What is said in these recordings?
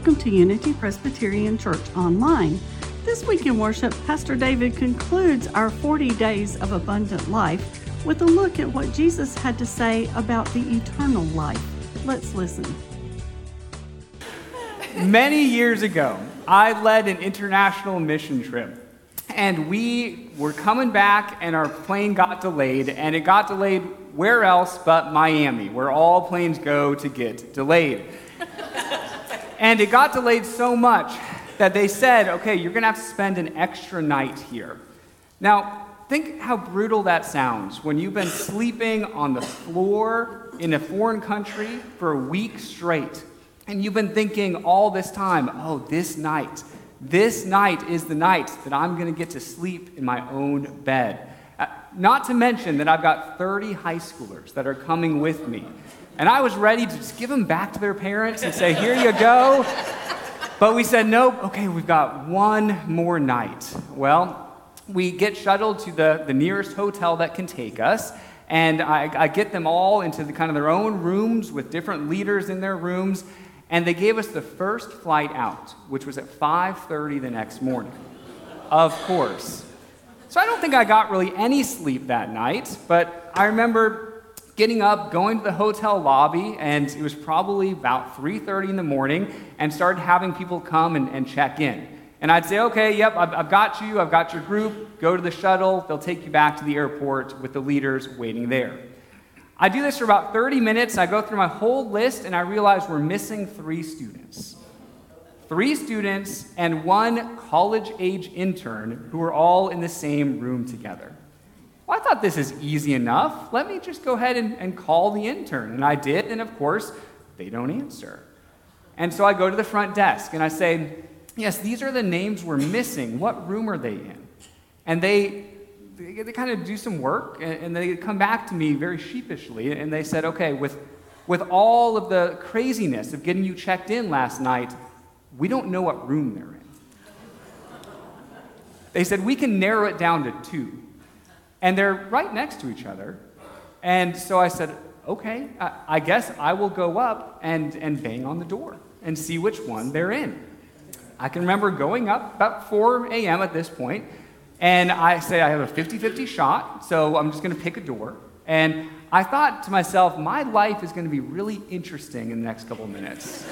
welcome to Unity Presbyterian Church Online. This week in worship, Pastor David concludes our 40 days of abundant life with a look at what Jesus had to say about the eternal life. Let's listen. Many years ago, I led an international mission trip. And we were coming back, and our plane got delayed, and it got delayed where else but Miami, where all planes go to get delayed. And it got delayed so much that they said, okay, you're going to have to spend an extra night here. Now, think how brutal that sounds when you've been sleeping on the floor in a foreign country for a week straight. And you've been thinking all this time, oh, this night, this night is the night that I'm going to get to sleep in my own bed. Uh, not to mention that I've got 30 high schoolers that are coming with me. And I was ready to just give them back to their parents and say, here you go. But we said, nope, okay, we've got one more night. Well, we get shuttled to the, the nearest hotel that can take us. And I, I get them all into the, kind of their own rooms with different leaders in their rooms. And they gave us the first flight out, which was at 5:30 the next morning. Of course. So I don't think I got really any sleep that night, but I remember getting up, going to the hotel lobby, and it was probably about 3:30 in the morning, and started having people come and, and check in. And I'd say, okay, yep, I've, I've got you, I've got your group, go to the shuttle, they'll take you back to the airport with the leaders waiting there. I do this for about 30 minutes. I go through my whole list and I realize we're missing three students. Three students and one college age intern who are all in the same room together. Well, I thought this is easy enough. Let me just go ahead and, and call the intern. And I did, and of course, they don't answer. And so I go to the front desk and I say, Yes, these are the names we're missing. What room are they in? And they they, they kind of do some work and, and they come back to me very sheepishly and they said, okay, with, with all of the craziness of getting you checked in last night, we don't know what room they're in. They said, we can narrow it down to two. And they're right next to each other. And so I said, okay, I, I guess I will go up and, and bang on the door and see which one they're in. I can remember going up about 4 a.m. at this point and I say, I have a 50 50 shot, so I'm just going to pick a door. And I thought to myself, my life is going to be really interesting in the next couple of minutes.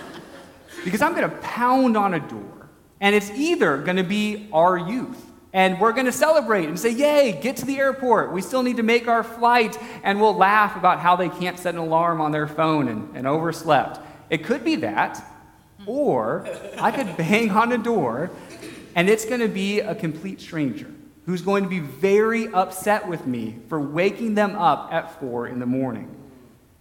because I'm going to pound on a door, and it's either going to be our youth. And we're going to celebrate and say, Yay, get to the airport. We still need to make our flight. And we'll laugh about how they can't set an alarm on their phone and, and overslept. It could be that. Or I could bang on a door and it's going to be a complete stranger who's going to be very upset with me for waking them up at four in the morning.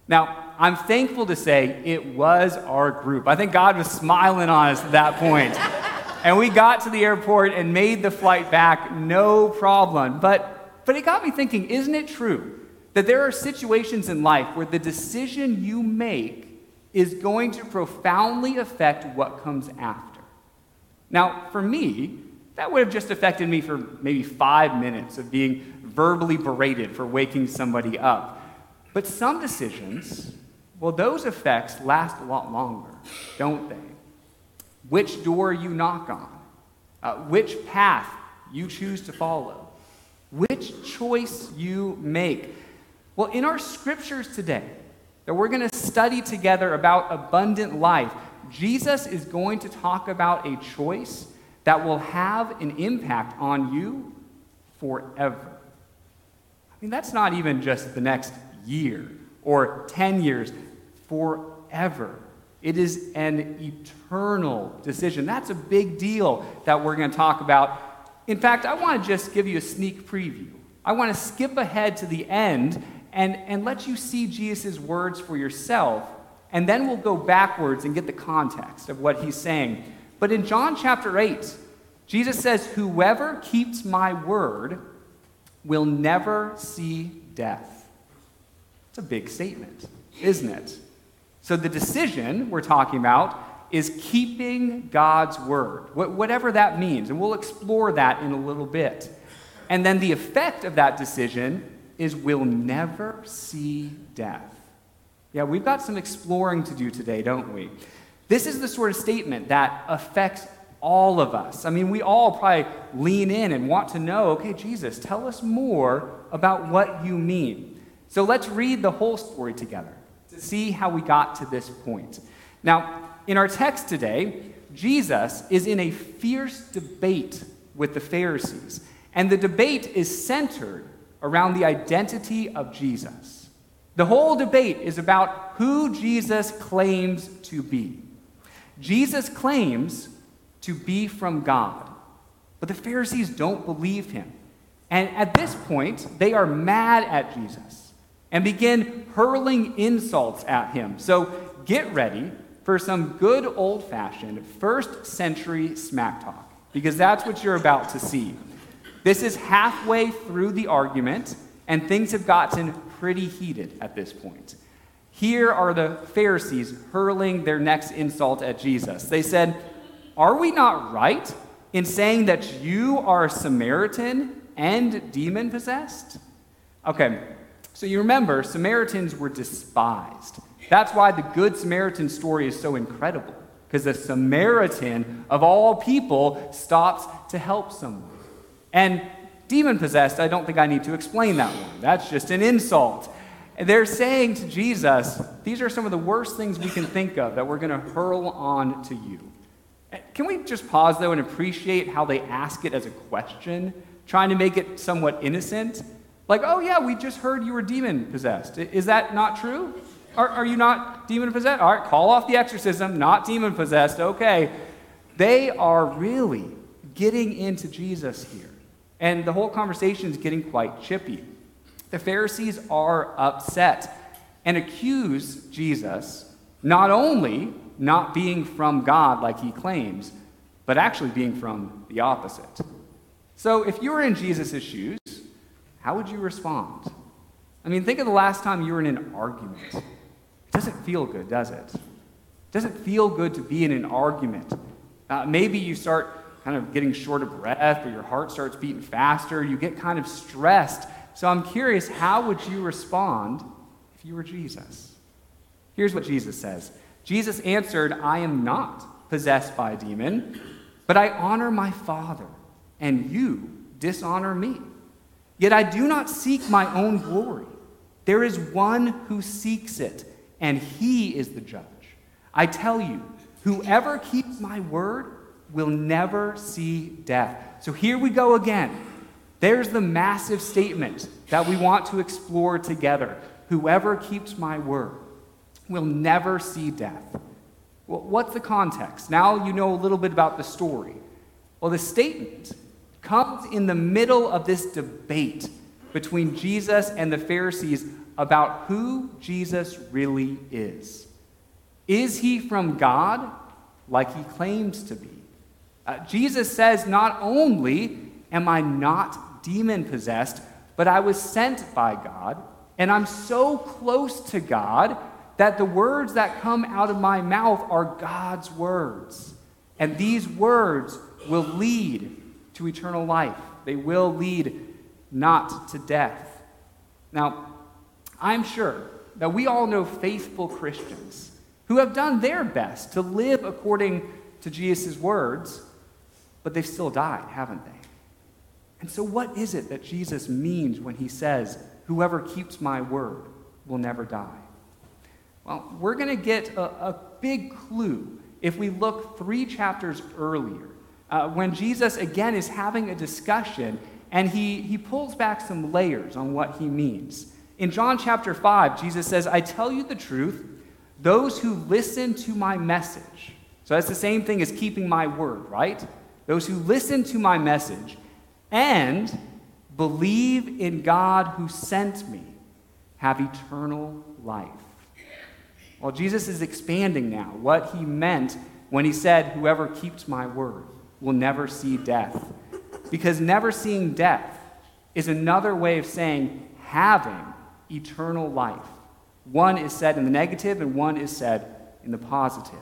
Now, I'm thankful to say it was our group. I think God was smiling on us at that point. and we got to the airport and made the flight back, no problem. But, but it got me thinking isn't it true that there are situations in life where the decision you make is going to profoundly affect what comes after? Now, for me, that would have just affected me for maybe five minutes of being verbally berated for waking somebody up. But some decisions, well, those effects last a lot longer, don't they? Which door you knock on, uh, which path you choose to follow, which choice you make. Well, in our scriptures today, that we're going to study together about abundant life, Jesus is going to talk about a choice that will have an impact on you forever. I mean, that's not even just the next year or 10 years, forever. It is an eternal decision. That's a big deal that we're going to talk about. In fact, I want to just give you a sneak preview. I want to skip ahead to the end and, and let you see Jesus' words for yourself and then we'll go backwards and get the context of what he's saying. But in John chapter 8, Jesus says, Whoever keeps my word will never see death. It's a big statement, isn't it? So the decision we're talking about is keeping God's word, whatever that means. And we'll explore that in a little bit. And then the effect of that decision is we'll never see death. Yeah, we've got some exploring to do today, don't we? This is the sort of statement that affects all of us. I mean, we all probably lean in and want to know okay, Jesus, tell us more about what you mean. So let's read the whole story together to see how we got to this point. Now, in our text today, Jesus is in a fierce debate with the Pharisees, and the debate is centered around the identity of Jesus. The whole debate is about who Jesus claims to be. Jesus claims to be from God, but the Pharisees don't believe him. And at this point, they are mad at Jesus and begin hurling insults at him. So get ready for some good old fashioned first century smack talk, because that's what you're about to see. This is halfway through the argument, and things have gotten pretty heated at this point. Here are the Pharisees hurling their next insult at Jesus. They said, Are we not right in saying that you are a Samaritan and demon possessed? Okay, so you remember, Samaritans were despised. That's why the Good Samaritan story is so incredible, because the Samaritan, of all people, stops to help someone. And demon possessed, I don't think I need to explain that one. That's just an insult. They're saying to Jesus, These are some of the worst things we can think of that we're going to hurl on to you. Can we just pause, though, and appreciate how they ask it as a question, trying to make it somewhat innocent? Like, oh, yeah, we just heard you were demon possessed. Is that not true? Are, are you not demon possessed? All right, call off the exorcism, not demon possessed. Okay. They are really getting into Jesus here. And the whole conversation is getting quite chippy. The Pharisees are upset and accuse Jesus not only not being from God like he claims, but actually being from the opposite. So if you were in Jesus' shoes, how would you respond? I mean, think of the last time you were in an argument. It doesn't feel good, does it? It doesn't feel good to be in an argument. Uh, maybe you start kind of getting short of breath or your heart starts beating faster. You get kind of stressed. So I'm curious, how would you respond if you were Jesus? Here's what Jesus says Jesus answered, I am not possessed by a demon, but I honor my Father, and you dishonor me. Yet I do not seek my own glory. There is one who seeks it, and he is the judge. I tell you, whoever keeps my word will never see death. So here we go again. There's the massive statement that we want to explore together. Whoever keeps my word will never see death. Well, what's the context? Now you know a little bit about the story. Well, the statement comes in the middle of this debate between Jesus and the Pharisees about who Jesus really is. Is he from God like he claims to be? Uh, Jesus says, Not only am I not demon possessed, but I was sent by God, and I'm so close to God that the words that come out of my mouth are God's words. And these words will lead to eternal life. They will lead not to death. Now, I'm sure that we all know faithful Christians who have done their best to live according to Jesus' words, but they've still died, haven't they? And so, what is it that Jesus means when he says, Whoever keeps my word will never die? Well, we're going to get a, a, big clue if we look three chapters earlier uh, when Jesus, again, is having a discussion and he, he pulls back some layers on what he means. In John chapter 5, Jesus says, I tell you the truth, those who listen to my message, so that's the same thing as keeping my word, right? Those who listen to my message and believe in God who sent me have eternal life. Well, Jesus is expanding now what he meant when he said, Whoever keeps my word will never see death. Because never seeing death is another way of saying having eternal life. One is said in the negative, and one is said in the positive.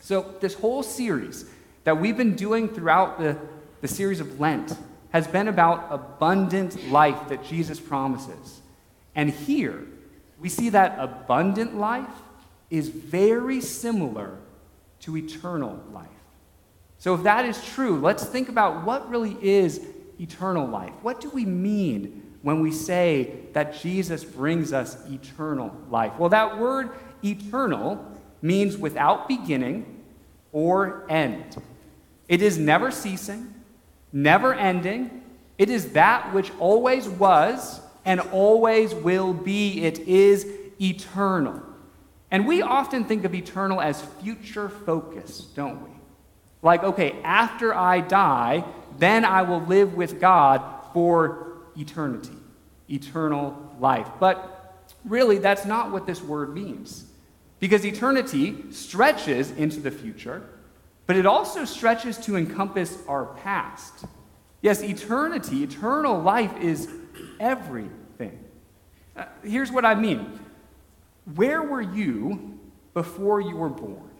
So, this whole series that we've been doing throughout the, the series of Lent has been about abundant life that Jesus promises. And here, we see that abundant life is very similar to eternal life. So, if that is true, let's think about what really is eternal life. What do we mean when we say that Jesus brings us eternal life? Well, that word eternal means without beginning or end. It is never ceasing, never ending. It is that which always was and always will be. It is eternal. And we often think of eternal as future focus, don't we? Like, okay, after I die, then I will live with God for eternity, eternal life. But really, that's not what this word means. Because eternity stretches into the future, but it also stretches to encompass our past. Yes, eternity, eternal life is everything. Uh, here's what I mean Where were you before you were born?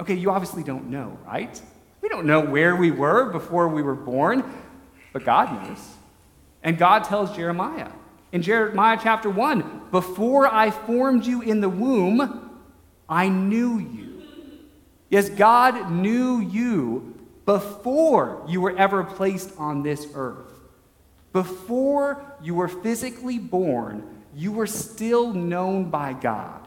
Okay, you obviously don't know, right? We don't know where we were before we were born, but God knows. And God tells Jeremiah in Jeremiah chapter 1 Before I formed you in the womb, I knew you. Yes, God knew you before you were ever placed on this earth. Before you were physically born, you were still known by God.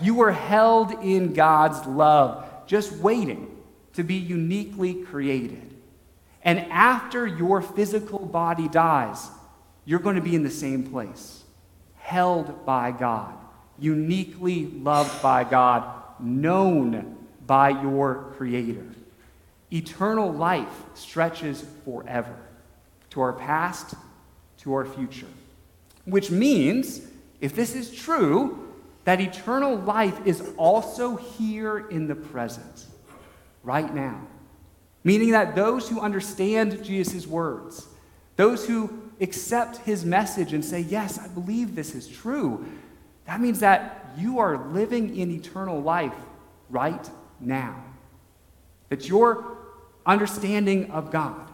You were held in God's love just waiting to be uniquely created. And after your physical body dies, you're going to be in the same place, held by God, uniquely loved by God, known by your Creator. Eternal life stretches forever to our past, to our future. Which means, if this is true, that eternal life is also here in the present, right now. Meaning that those who understand Jesus' words, those who accept his message and say, Yes, I believe this is true, that means that you are living in eternal life right now. That your understanding of God,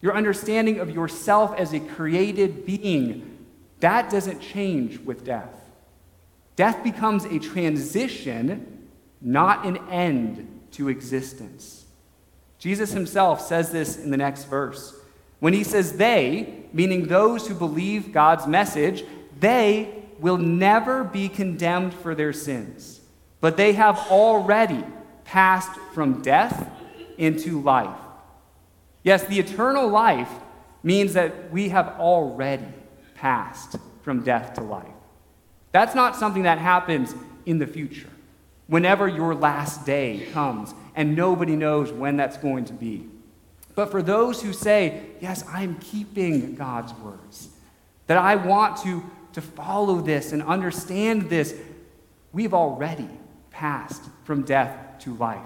your understanding of yourself as a created being, that doesn't change with death. Death becomes a transition, not an end to existence. Jesus himself says this in the next verse. When he says they, meaning those who believe God's message, they will never be condemned for their sins, but they have already passed from death into life. Yes, the eternal life means that we have already passed from death to life. That's not something that happens in the future, whenever your last day comes, and nobody knows when that's going to be. But for those who say, Yes, I'm keeping God's words, that I want to, to follow this and understand this, we've already passed from death to life.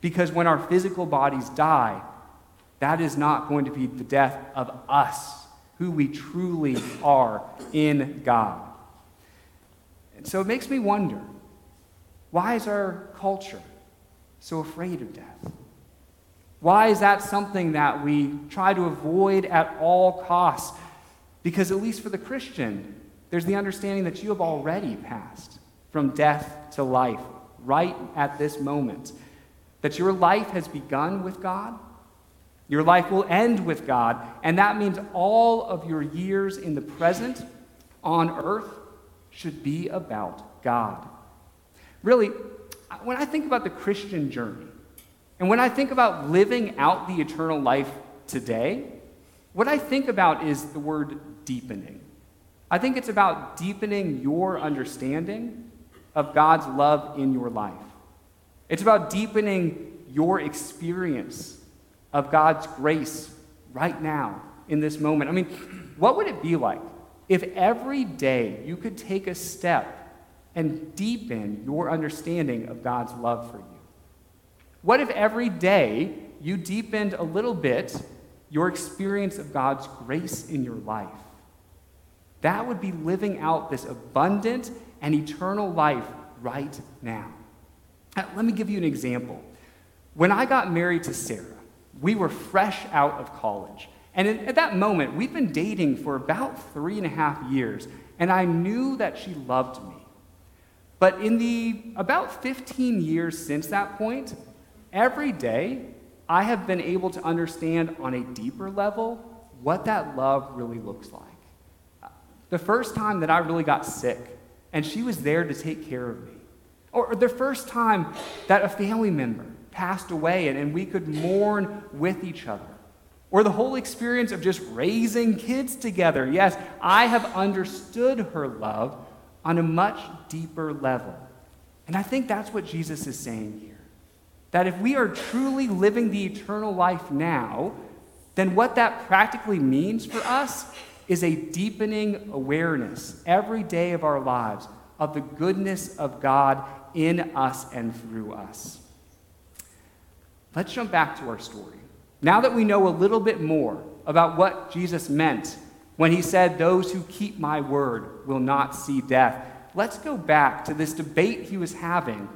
Because when our physical bodies die, that is not going to be the death of us, who we truly are in God. So it makes me wonder why is our culture so afraid of death? Why is that something that we try to avoid at all costs? Because, at least for the Christian, there's the understanding that you have already passed from death to life right at this moment. That your life has begun with God, your life will end with God, and that means all of your years in the present on earth should be about God. Really, when I think about the Christian journey, and when I think about living out the eternal life today, what I think about is the word deepening. I think it's about deepening your understanding of God's love in your life. It's about deepening your experience of God's grace right now in this moment. I mean, what would it be like if every day you could take a step and deepen your understanding of God's love for you? What if every day you deepened a little bit your experience of God's grace in your life? That would be living out this abundant and eternal life right now. Uh, let me give you an example. When I got married to Sarah, we were fresh out of college. And at that moment, we'd been dating for about three and a half years, and I knew that she loved me. But in the about 15 years since that point, every day I have been able to understand on a deeper level what that love really looks like. The first time that I really got sick, and she was there to take care of me. Or the first time that a family member passed away and, and we could mourn with each other. Or the whole experience of just raising kids together. Yes, I have understood her love on a much deeper level. And I think that's what Jesus is saying here. That if we are truly living the eternal life now, then what that practically means for us is a deepening awareness every day of our lives of the goodness of God in us and through us. Let's jump back to our story. Now that we know a little bit more about what Jesus meant when he said, Those who keep my word will not see death, let's go back to this debate he was having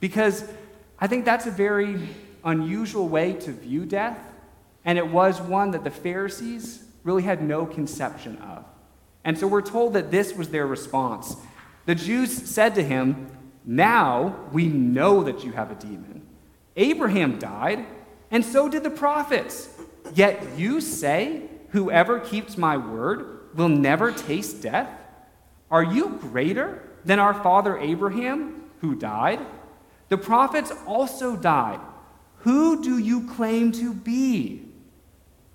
because I think that's a very unusual way to view death, and it was one that the Pharisees really had no conception of. And so we're told that this was their response. The Jews said to him, Now we know that you have a demon. Abraham died, and so did the prophets. Yet you say, Whoever keeps my word will never taste death? Are you greater than our father Abraham, who died? The prophets also died. Who do you claim to be?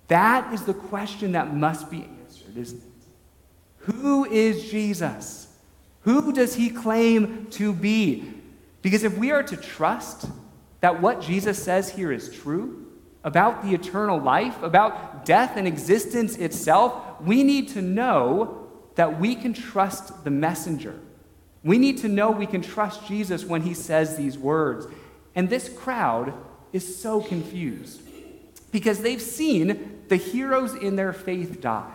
That is the question that must be answered, isn't it? Who is Jesus? Who does he claim to be? Because if we are to trust that what Jesus says here is true about the eternal life, about death and existence itself, we need to know that we can trust the messenger. We need to know we can trust Jesus when he says these words. And this crowd is so confused because they've seen the heroes in their faith die.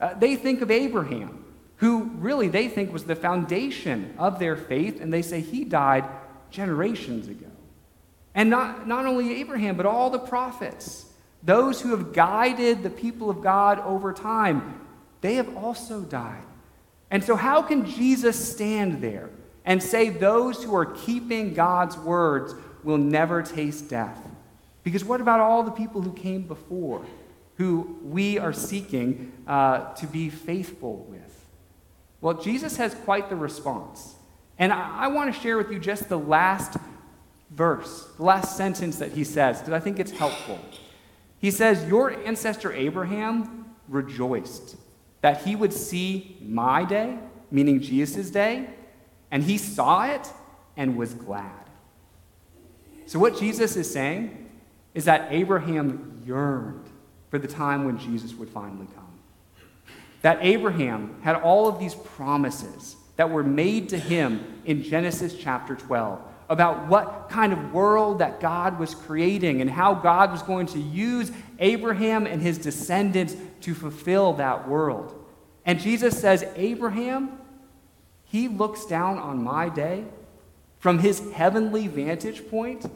Uh, they think of Abraham, who really they think was the foundation of their faith, and they say he died generations ago. And not, not only Abraham, but all the prophets, those who have guided the people of God over time, they have also died. And so, how can Jesus stand there and say those who are keeping God's words will never taste death? Because what about all the people who came before, who we are seeking uh, to be faithful with? Well, Jesus has quite the response. And I, I want to share with you just the last verse, the last sentence that he says, because I think it's helpful. He says, Your ancestor Abraham rejoiced that he would see my day, meaning Jesus' day, and he saw it and was glad. So, what Jesus is saying is that Abraham yearned for the time when Jesus would finally come. That Abraham had all of these promises that were made to him in Genesis chapter 12 about what kind of world that God was creating and how God was going to use Abraham and his descendants to fulfill that world. And Jesus says, Abraham, he looks down on my day from his heavenly vantage point,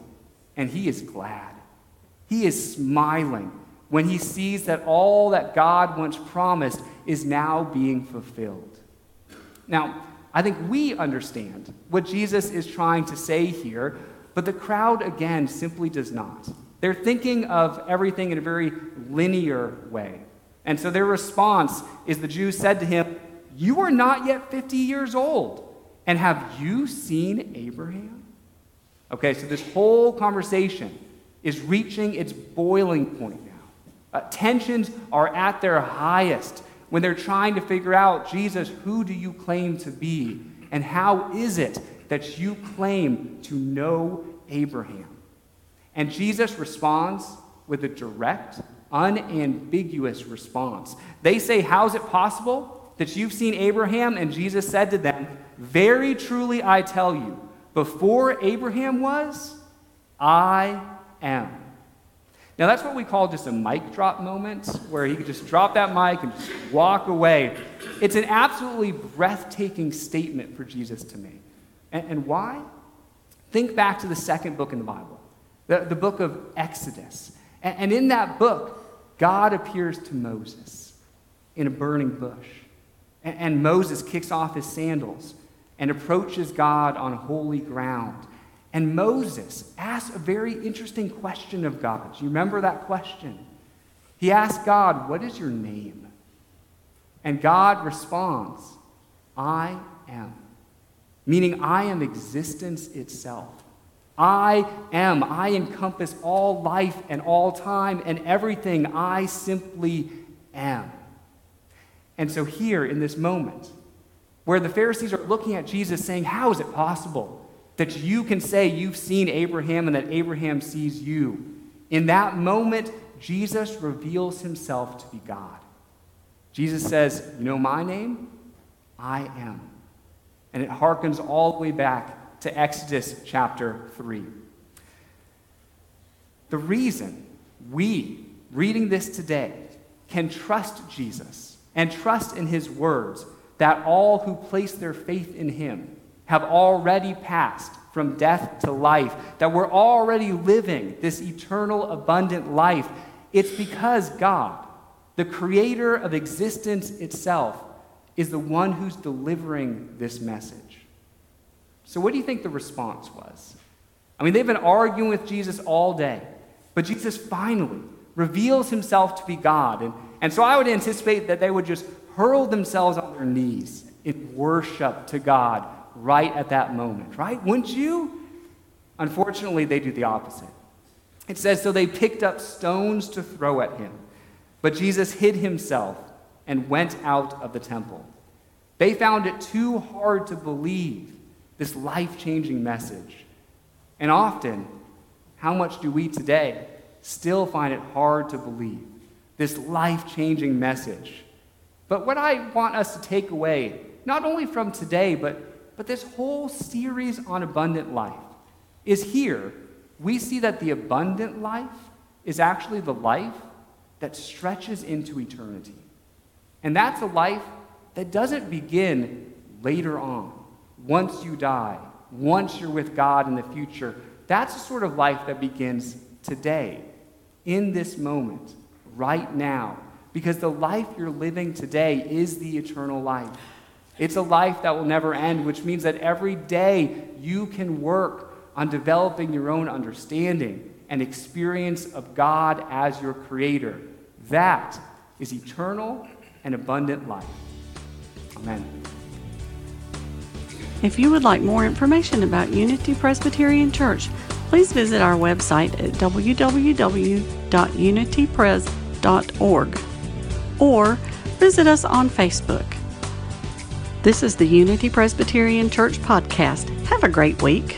and he is glad. He is smiling when he sees that all that God once promised is now being fulfilled. Now, I think we understand what Jesus is trying to say here, but the crowd, again, simply does not. They're thinking of everything in a very linear way. And so their response is the Jews said to him, You are not yet 50 years old, and have you seen Abraham? Okay, so this whole conversation is reaching its boiling point now. Uh, tensions are at their highest when they're trying to figure out, Jesus, who do you claim to be? And how is it that you claim to know Abraham? And Jesus responds with a direct, unambiguous response. They say, How's it possible that you've seen Abraham? And Jesus said to them, Very truly I tell you, before Abraham was, I am. Now, that's what we call just a mic drop moment, where he could just drop that mic and just walk away. It's an absolutely breathtaking statement for Jesus to make. And, and why? Think back to the second book in the Bible, the, the book of Exodus. And, and in that book, God appears to Moses in a burning bush. And, and Moses kicks off his sandals and approaches God on holy ground. And Moses asks a very interesting question of God. Do you remember that question? He asks God, What is your name? And God responds, I am. Meaning, I am existence itself. I am. I encompass all life and all time and everything. I simply am. And so, here in this moment, where the Pharisees are looking at Jesus saying, How is it possible that you can say you've seen Abraham and that Abraham sees you? In that moment, Jesus reveals himself to be God. Jesus says, You know my name? I am. And it harkens all the way back to Exodus chapter 3. The reason we, reading this today, can trust Jesus and trust in his words that all who place their faith in him have already passed from death to life, that we're already living this eternal, abundant life. It's because God, the creator of existence itself, is the one who's delivering this message. So, what do you think the response was? I mean, they've been arguing with Jesus all day, but Jesus finally reveals himself to be God. And, and so I would anticipate that they would just hurl themselves on their knees in worship to God right at that moment, right? Wouldn't you? Unfortunately, they do the opposite. It says, So they picked up stones to throw at him, but Jesus hid himself and went out of the temple. They found it too hard to believe this life changing message. And often, how much do we today still find it hard to believe this life changing message? But what I want us to take away, not only from today, but, but this whole series on abundant life, is here we see that the abundant life is actually the life that stretches into eternity. And that's a life that doesn't begin later on, once you die, once you're with God in the future. That's the sort of life that begins today, in this moment, right now, because the life you're living today is the eternal life. It's a life that will never end, which means that every day you can work on developing your own understanding and experience of God as your creator. That is eternal and abundant life. Amen. If you would like more information about Unity Presbyterian Church, please visit our website at www.unitypres.org or visit us on Facebook. This is the Unity Presbyterian Church podcast. Have a great week.